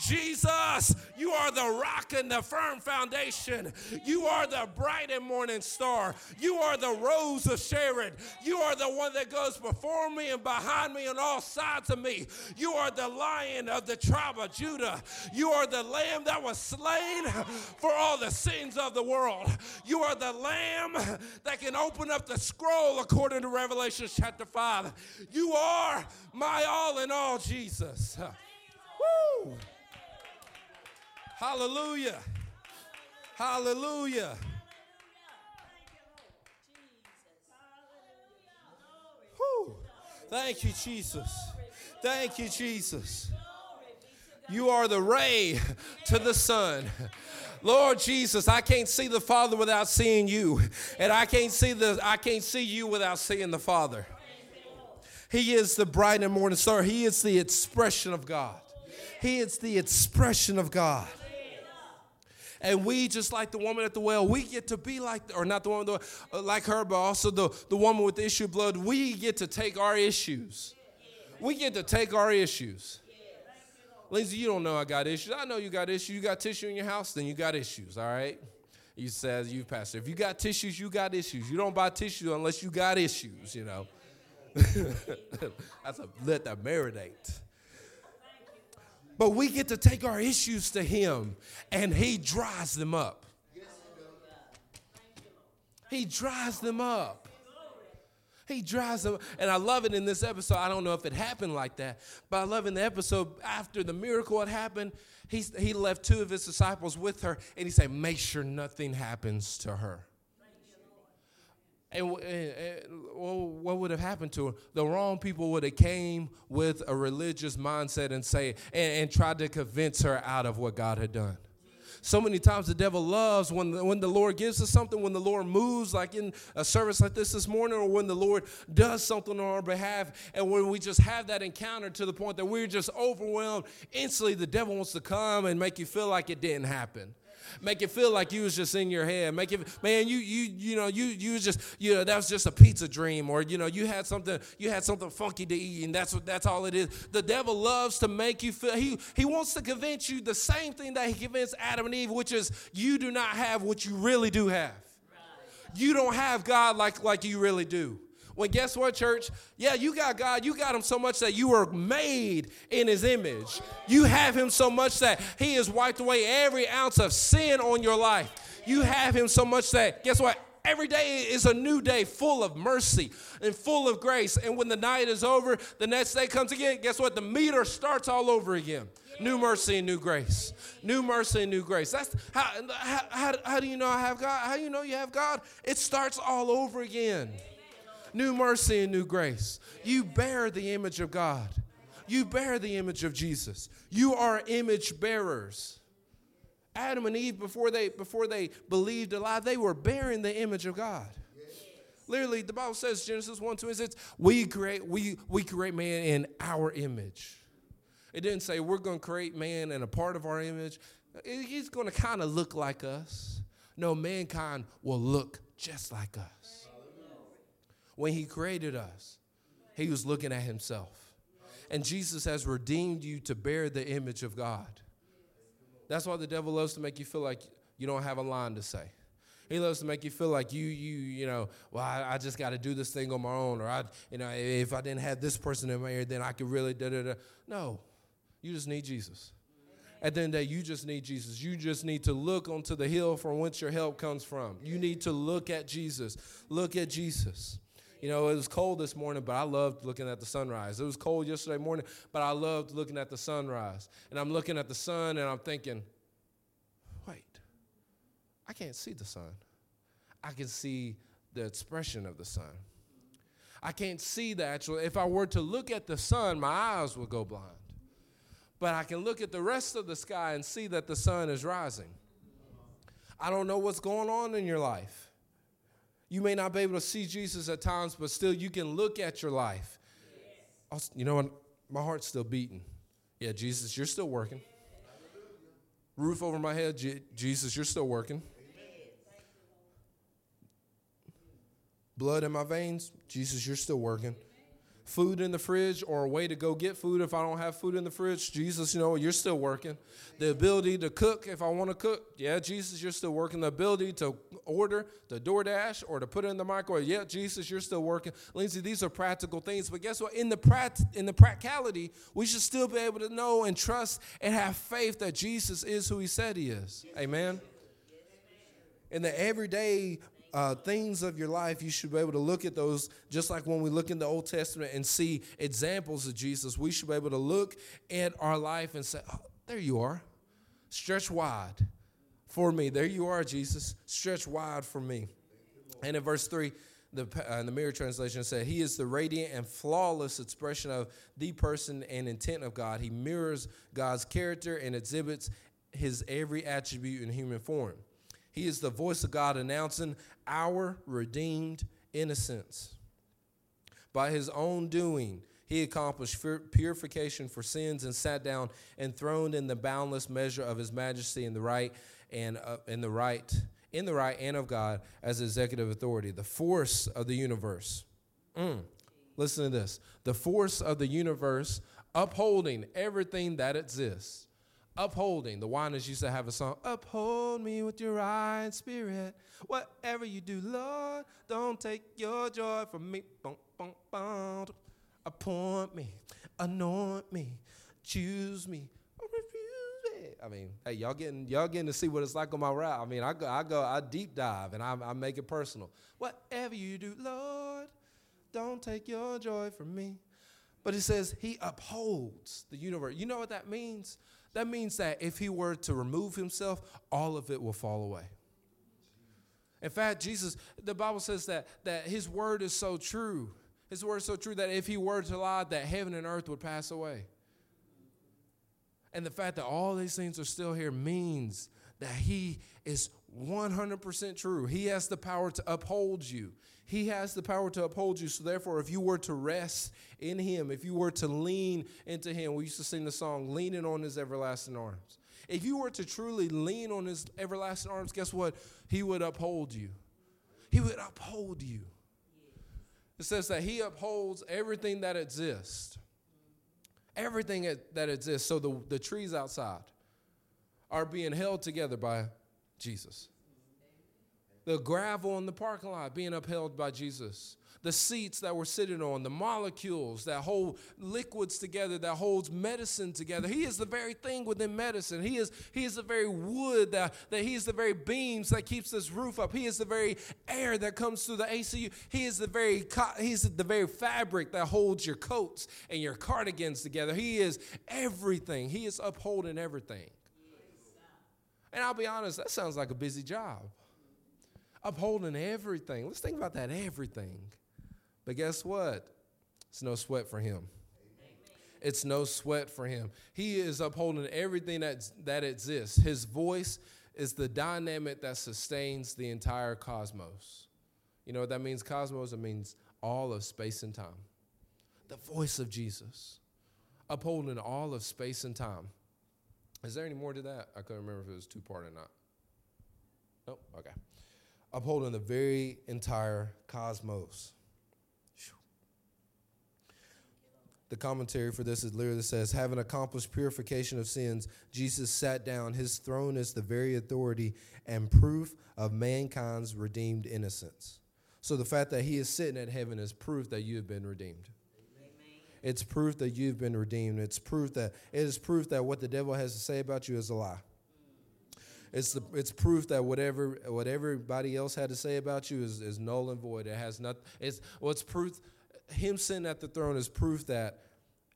Jesus, you are the rock and the firm foundation. You are the bright and morning star. You are the rose of Sharon. You are the one that goes before me and behind me on all sides of me. You are the lion of the tribe of Judah. You are the lamb that was slain for all the sins of the world. You are the lamb that can open up the scroll according to Revelation chapter 5. You are my all in all, Jesus. Woo! Hallelujah. Hallelujah. Thank you, Jesus. Thank you, Jesus. You are the ray to the sun. Lord Jesus, I can't see the Father without seeing you. And I can't see the I can't see you without seeing the Father. He is the bright and morning star. He is the expression of God. He is the expression of God. And we, just like the woman at the well, we get to be like, or not the woman, like her, but also the, the woman with the issue of blood. We get to take our issues. We get to take our issues. Lindsay, you don't know I got issues. I know you got issues. You got tissue in your house, then you got issues, all right? He says, You you pastor. If you got tissues, you got issues. You don't buy tissue unless you got issues, you know. That's a let that marinate. But we get to take our issues to him and he dries them up. He dries them up. He drives them. And I love it in this episode. I don't know if it happened like that, but I love in the episode after the miracle had happened, he, he left two of his disciples with her and he said, Make sure nothing happens to her. And, and, and well, what would have happened to her? The wrong people would have came with a religious mindset and say and, and tried to convince her out of what God had done. So many times the devil loves when the, when the Lord gives us something, when the Lord moves, like in a service like this this morning, or when the Lord does something on our behalf, and when we just have that encounter to the point that we're just overwhelmed, instantly the devil wants to come and make you feel like it didn't happen make it feel like you was just in your head. Make it, man, you you you know you you was just you know that was just a pizza dream, or you know you had something you had something funky to eat, and that's what that's all it is. The devil loves to make you feel he he wants to convince you the same thing that he convinced Adam and Eve, which is you do not have what you really do have. You don't have God like like you really do. When guess what, church? Yeah, you got God. You got Him so much that you were made in His image. You have Him so much that He has wiped away every ounce of sin on your life. You have him so much that, guess what? Every day is a new day full of mercy and full of grace. And when the night is over, the next day comes again. Guess what? The meter starts all over again. New mercy and new grace. New mercy and new grace. That's how, how, how, how do you know I have God? How do you know you have God? It starts all over again. New mercy and new grace. You bear the image of God. You bear the image of Jesus. You are image bearers. Adam and Eve, before they, before they believed a lie, they were bearing the image of God. Literally, the Bible says, Genesis 1 2, says, we create, we, we create man in our image. It didn't say we're going to create man in a part of our image. He's going to kind of look like us. No, mankind will look just like us. When he created us, he was looking at himself. And Jesus has redeemed you to bear the image of God. That's why the devil loves to make you feel like you don't have a line to say. He loves to make you feel like you, you, you know, well, I, I just got to do this thing on my own, or I, you know, if I didn't have this person in my ear, then I could really da da da. No, you just need Jesus. At the end of the day, you just need Jesus. You just need to look onto the hill from whence your help comes from. You need to look at Jesus. Look at Jesus. You know, it was cold this morning, but I loved looking at the sunrise. It was cold yesterday morning, but I loved looking at the sunrise. And I'm looking at the sun and I'm thinking, wait, I can't see the sun. I can see the expression of the sun. I can't see the actual, if I were to look at the sun, my eyes would go blind. But I can look at the rest of the sky and see that the sun is rising. I don't know what's going on in your life. You may not be able to see Jesus at times, but still you can look at your life. Yes. You know what? My heart's still beating. Yeah, Jesus, you're still working. Roof over my head, Jesus, you're still working. Blood in my veins, Jesus, you're still working food in the fridge or a way to go get food if I don't have food in the fridge. Jesus, you know, you're still working. The ability to cook if I want to cook. Yeah, Jesus, you're still working. The ability to order, the DoorDash, or to put it in the microwave. Yeah, Jesus, you're still working. Lindsay, these are practical things. But guess what? In the, prat- in the practicality, we should still be able to know and trust and have faith that Jesus is who he said he is. Amen in the everyday uh, things of your life, you should be able to look at those just like when we look in the Old Testament and see examples of Jesus. We should be able to look at our life and say, oh, There you are. Stretch wide for me. There you are, Jesus. Stretch wide for me. And in verse 3, the, uh, the mirror translation said, He is the radiant and flawless expression of the person and intent of God. He mirrors God's character and exhibits his every attribute in human form. He is the voice of God announcing our redeemed innocence. By his own doing, he accomplished purification for sins and sat down enthroned in the boundless measure of his majesty in the right and uh, in the right in the right and of God as executive authority, the force of the universe. Mm. Listen to this: the force of the universe upholding everything that exists upholding. The Winans used to have a song, Uphold me with your right spirit. Whatever you do, Lord, don't take your joy from me. Boom, boom, boom. Appoint me, anoint me, choose me, or refuse me. I mean, hey, y'all getting y'all getting to see what it's like on my route. I mean, I go, I go, I deep dive and I, I make it personal. Whatever you do, Lord, don't take your joy from me. But it says he upholds the universe. You know what that means? That means that if he were to remove himself, all of it will fall away. In fact, Jesus, the Bible says that, that his word is so true. His word is so true that if he were to lie, that heaven and earth would pass away. And the fact that all these things are still here means that he is 100% true. He has the power to uphold you. He has the power to uphold you. So, therefore, if you were to rest in Him, if you were to lean into Him, we used to sing the song, Leaning on His Everlasting Arms. If you were to truly lean on His everlasting arms, guess what? He would uphold you. He would uphold you. It says that He upholds everything that exists. Everything that exists. So, the, the trees outside are being held together by Jesus. the gravel in the parking lot being upheld by Jesus the seats that we're sitting on, the molecules that hold liquids together, that holds medicine together. He is the very thing within medicine. He is, he is the very wood that, that he is the very beams that keeps this roof up. He is the very air that comes through the ACU. He is the very he's the very fabric that holds your coats and your cardigans together. He is everything. He is upholding everything. And I'll be honest, that sounds like a busy job. Upholding everything. Let's think about that everything. But guess what? It's no sweat for him. It's no sweat for him. He is upholding everything that, that exists. His voice is the dynamic that sustains the entire cosmos. You know what that means, cosmos? It means all of space and time. The voice of Jesus, upholding all of space and time. Is there any more to that? I couldn't remember if it was two part or not. Nope, okay. Upholding the very entire cosmos. the commentary for this is literally says, having accomplished purification of sins, Jesus sat down. His throne is the very authority and proof of mankind's redeemed innocence. So the fact that he is sitting at heaven is proof that you have been redeemed. It's proof that you've been redeemed. It's proof that it is proof that what the devil has to say about you is a lie. It's the, it's proof that whatever what everybody else had to say about you is, is null and void. It has not. It's well, it's proof him sitting at the throne is proof that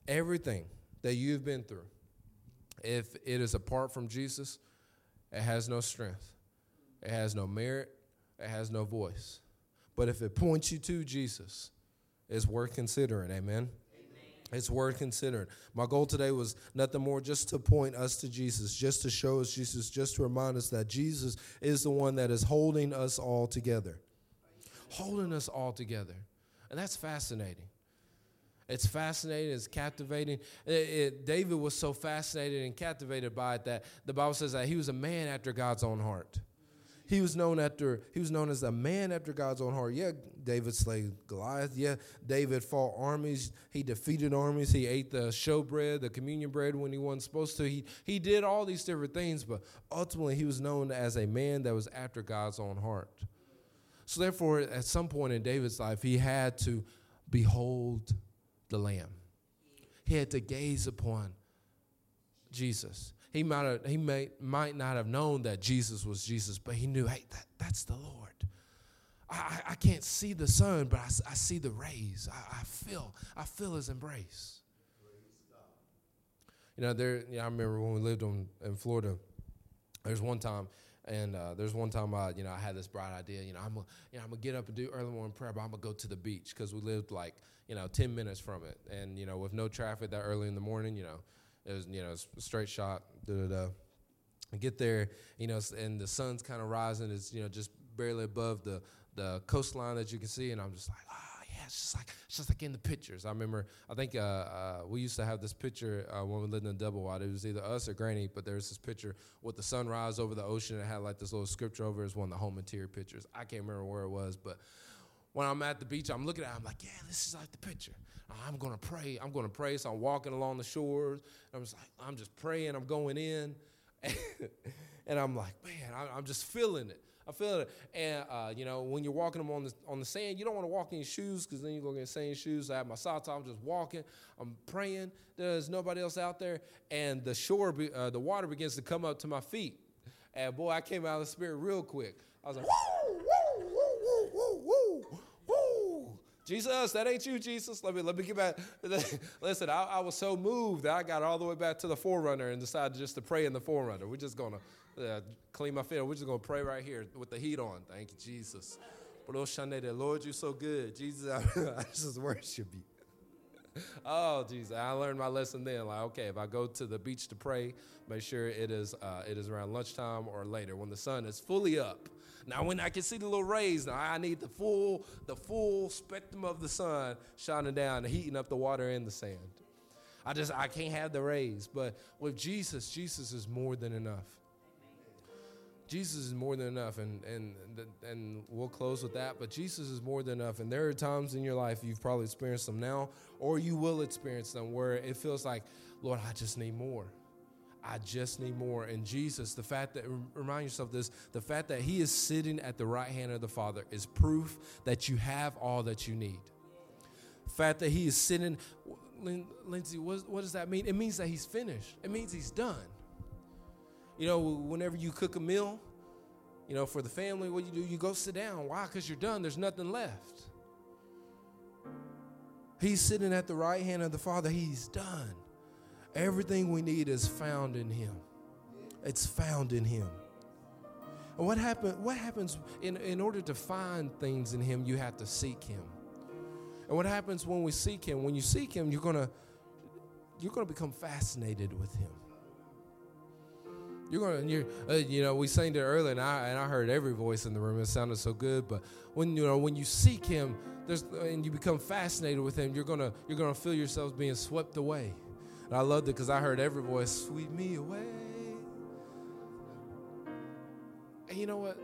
everything that you've been through, if it is apart from Jesus, it has no strength, it has no merit, it has no voice. But if it points you to Jesus, it's worth considering. Amen. It's worth considering. My goal today was nothing more just to point us to Jesus, just to show us Jesus, just to remind us that Jesus is the one that is holding us all together. Holding us all together. And that's fascinating. It's fascinating, it's captivating. It, it, David was so fascinated and captivated by it that the Bible says that he was a man after God's own heart. He was known after he was known as a man after God's own heart. Yeah, David slayed Goliath. Yeah, David fought armies. He defeated armies. He ate the showbread, the communion bread when he wasn't supposed to. He he did all these different things, but ultimately he was known as a man that was after God's own heart. So, therefore, at some point in David's life, he had to behold the Lamb. He had to gaze upon Jesus. He might have, he may, might not have known that Jesus was Jesus, but he knew, hey, that, that's the Lord. I, I can't see the sun, but I, I see the rays. I, I feel I feel his embrace. You know, there. Know, I remember when we lived on, in Florida. There's one time and uh, there's one time I, you know, I had this bright idea. You know, I'm gonna, you know, I'm gonna get up and do early morning prayer, but I'm gonna go to the beach because we lived like, you know, 10 minutes from it, and you know, with no traffic that early in the morning, you know, it was, you know, straight shot. Da da da. Get there, you know, and the sun's kind of rising. It's, you know, just barely above the the coastline that you can see, and I'm just like, ah yeah, it's just like it's just like in the pictures. I remember, I think uh, uh, we used to have this picture uh, when we lived in Double Wide. It was either us or Granny, but there was this picture with the sunrise over the ocean. It had like this little scripture over. It was one of the home interior pictures. I can't remember where it was, but when I'm at the beach, I'm looking at it, I'm like, yeah, this is like the picture. I'm gonna pray. I'm gonna pray. So I'm walking along the shores. I'm just like, I'm just praying. I'm going in, and I'm like, man, I'm just feeling it. I feel it. And uh, you know, when you're walking on the on the sand, you don't want to walk in your shoes because then you're gonna get sand shoes. I have my socks on. I'm just walking. I'm praying. There's nobody else out there, and the shore, uh, the water begins to come up to my feet. And boy, I came out of the spirit real quick. I was like, Jesus, that ain't you, Jesus. Let me let me get back. Listen, I, I was so moved that I got all the way back to the 4Runner and decided just to pray in the 4Runner. We're just gonna uh, clean my feet. We're just to pray right here with the heat on. Thank you, Jesus. Lord, you're so good. Jesus, I just worship you. Oh, Jesus. I learned my lesson then. Like, okay, if I go to the beach to pray, make sure it is, uh, it is around lunchtime or later when the sun is fully up. Now, when I can see the little rays, now I need the full, the full spectrum of the sun shining down and heating up the water and the sand. I just, I can't have the rays. But with Jesus, Jesus is more than enough. Jesus is more than enough, and and and we'll close with that. But Jesus is more than enough, and there are times in your life you've probably experienced them now, or you will experience them where it feels like, Lord, I just need more. I just need more. And Jesus, the fact that, remind yourself this, the fact that He is sitting at the right hand of the Father is proof that you have all that you need. The fact that He is sitting, Lindsay, what, what does that mean? It means that He's finished, it means He's done. You know, whenever you cook a meal, you know, for the family, what you do, you go sit down. Why? Because you're done. There's nothing left. He's sitting at the right hand of the Father. He's done. Everything we need is found in Him. It's found in Him. And what happen, What happens in, in order to find things in Him? You have to seek Him. And what happens when we seek Him? When you seek Him, you're gonna you're gonna become fascinated with Him. You're gonna, you're, uh, you know, we sang it earlier, and I and I heard every voice in the room. It sounded so good. But when you know, when you seek Him, there's and you become fascinated with Him, you're gonna you're gonna feel yourselves being swept away. And I loved it because I heard every voice, sweep me away. And you know what?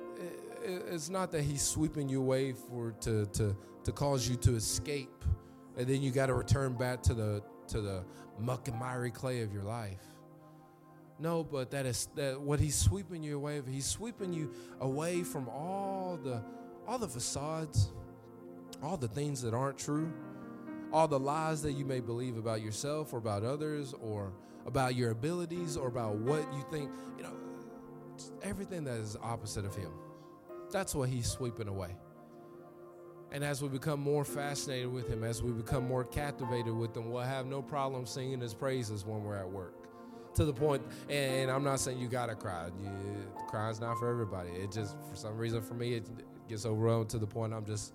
It's not that he's sweeping you away for to to to cause you to escape, and then you got to return back to the to the muck and miry clay of your life. No, but that is that what he's sweeping you away. He's sweeping you away from all the all the facades, all the things that aren't true all the lies that you may believe about yourself or about others or about your abilities or about what you think, you know, everything that is opposite of Him. That's what He's sweeping away. And as we become more fascinated with Him, as we become more captivated with Him, we'll have no problem singing His praises when we're at work. To the point, and I'm not saying you gotta cry. You, crying's not for everybody. It just, for some reason, for me, it gets overwhelmed to the point I'm just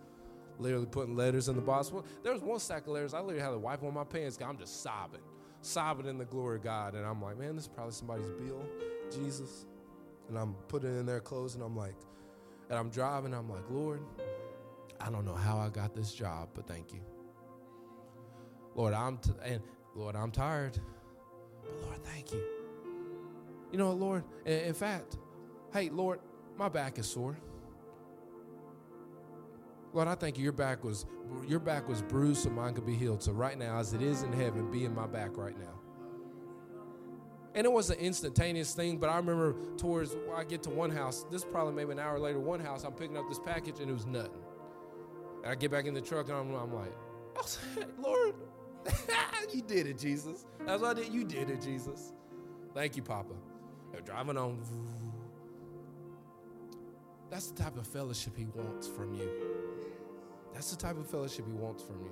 literally putting letters in the box. There was one stack of letters. I literally had to wipe on my pants. I'm just sobbing, sobbing in the glory of God. And I'm like, man, this is probably somebody's bill, Jesus. And I'm putting in their clothes, and I'm like, and I'm driving. I'm like, Lord, I don't know how I got this job, but thank you. Lord, I'm t- and Lord, I'm tired, but Lord, thank you. You know, Lord, in fact, hey, Lord, my back is sore. Lord, I thank you. Your back was your back was bruised so mine could be healed. So right now, as it is in heaven, be in my back right now. And it was an instantaneous thing, but I remember towards I get to one house, this probably maybe an hour later, one house, I'm picking up this package and it was nothing. And I get back in the truck and I'm, I'm like, Lord, you did it, Jesus. That's what I did. You did it, Jesus. Thank you, Papa. They're driving on. That's the type of fellowship he wants from you. That's the type of fellowship he wants from you.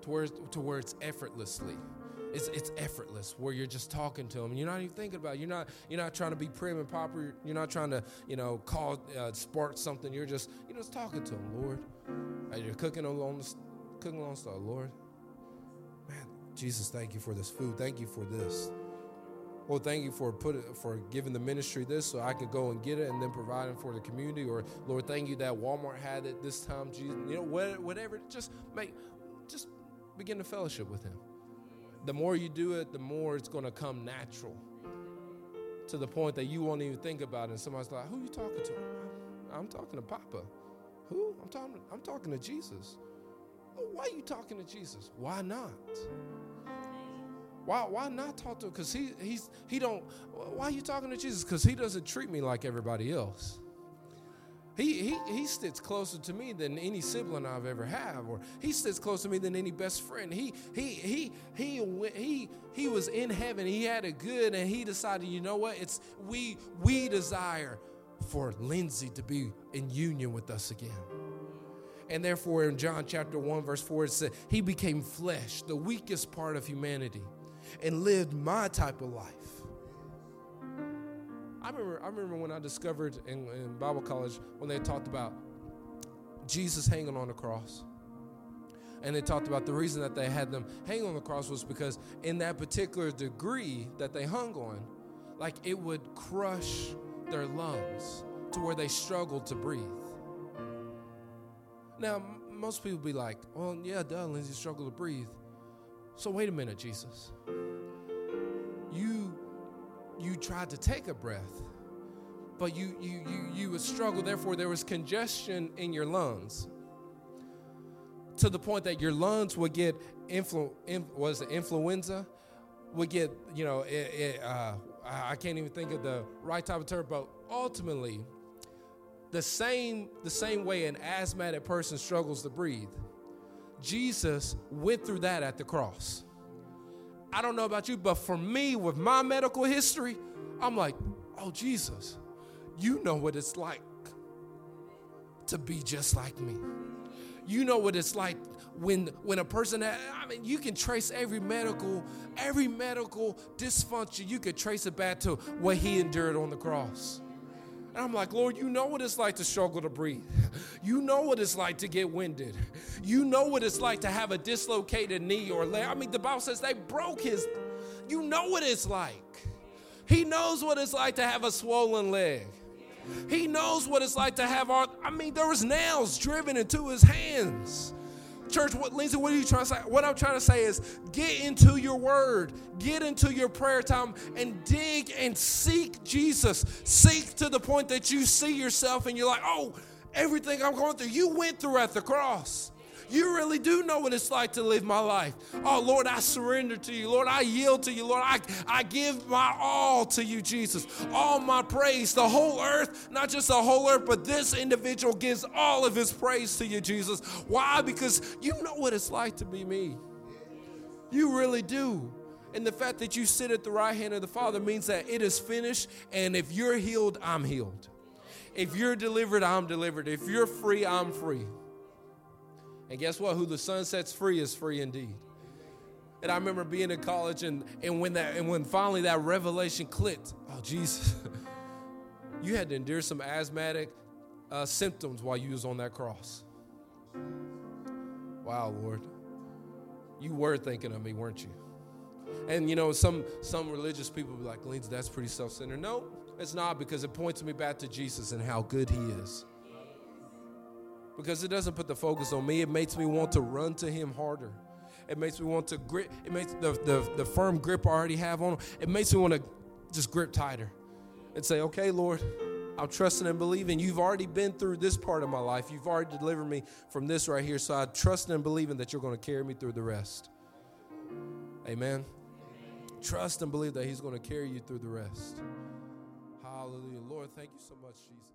To where, to where it's effortlessly. It's, it's effortless where you're just talking to him and you're not even thinking about it. You're not, you're not trying to be prim and proper. You're not trying to, you know, call, uh, spark something. You're just, you're just talking to him, Lord. And you're cooking along the, cooking along stuff, Lord. Man, Jesus, thank you for this food. Thank you for this. Well, thank you for put it, for giving the ministry this so I could go and get it and then providing for the community. Or Lord, thank you that Walmart had it this time. Jesus, you know, whatever. Just make, just begin to fellowship with Him. The more you do it, the more it's going to come natural. To the point that you won't even think about it. And somebody's like, "Who are you talking to?" I'm talking to Papa. Who? I'm talking. I'm talking to Jesus. why are you talking to Jesus? Why not? Why, why not talk to him? Because he, he's, he don't, why are you talking to Jesus? Because he doesn't treat me like everybody else. He, he, he sits closer to me than any sibling I've ever had, or he sits closer to me than any best friend. He, he, he, he, he, he was in heaven. He had it good, and he decided, you know what? It's we, we desire for Lindsay to be in union with us again. And therefore, in John chapter 1, verse 4, it said, He became flesh, the weakest part of humanity and lived my type of life. I remember, I remember when I discovered in, in Bible college when they talked about Jesus hanging on the cross. And they talked about the reason that they had them hang on the cross was because in that particular degree that they hung on, like it would crush their lungs to where they struggled to breathe. Now, most people be like, well, yeah, duh, Lindsay struggled to breathe. So wait a minute, Jesus you you tried to take a breath, but you you you you would struggle. Therefore, there was congestion in your lungs to the point that your lungs would get influ, in, was the influenza, would get, you know, it, it, uh, I can't even think of the right type of term, but ultimately, the same the same way an asthmatic person struggles to breathe, Jesus went through that at the cross. I don't know about you, but for me, with my medical history, I'm like, oh Jesus, you know what it's like to be just like me. You know what it's like when when a person I mean you can trace every medical every medical dysfunction you could trace it back to what he endured on the cross. And I'm like, Lord, you know what it's like to struggle to breathe. You know what it's like to get winded. You know what it's like to have a dislocated knee or leg. I mean, the Bible says they broke his. You know what it's like. He knows what it's like to have a swollen leg. He knows what it's like to have our, I mean, there was nails driven into his hands. Church, what Lindsay, what are you trying to say? What I'm trying to say is get into your word, get into your prayer time, and dig and seek Jesus. Seek to the point that you see yourself and you're like, oh, everything I'm going through, you went through at the cross. You really do know what it's like to live my life. Oh, Lord, I surrender to you. Lord, I yield to you. Lord, I, I give my all to you, Jesus. All my praise, the whole earth, not just the whole earth, but this individual gives all of his praise to you, Jesus. Why? Because you know what it's like to be me. You really do. And the fact that you sit at the right hand of the Father means that it is finished. And if you're healed, I'm healed. If you're delivered, I'm delivered. If you're free, I'm free. And guess what? Who the Son sets free is free indeed. And I remember being in college and, and when that and when finally that revelation clicked, oh Jesus, you had to endure some asthmatic uh, symptoms while you was on that cross. Wow, Lord. You were thinking of me, weren't you? And you know, some some religious people be like, Lindsay, that's pretty self-centered. No, it's not because it points me back to Jesus and how good he is because it doesn't put the focus on me. It makes me want to run to Him harder. It makes me want to grip. It makes the, the, the firm grip I already have on. It makes me want to just grip tighter and say, okay, Lord, I'm trusting and believing. You've already been through this part of my life. You've already delivered me from this right here. So I trust and believing that you're going to carry me through the rest. Amen. Trust and believe that He's going to carry you through the rest. Hallelujah. Lord, thank you so much, Jesus.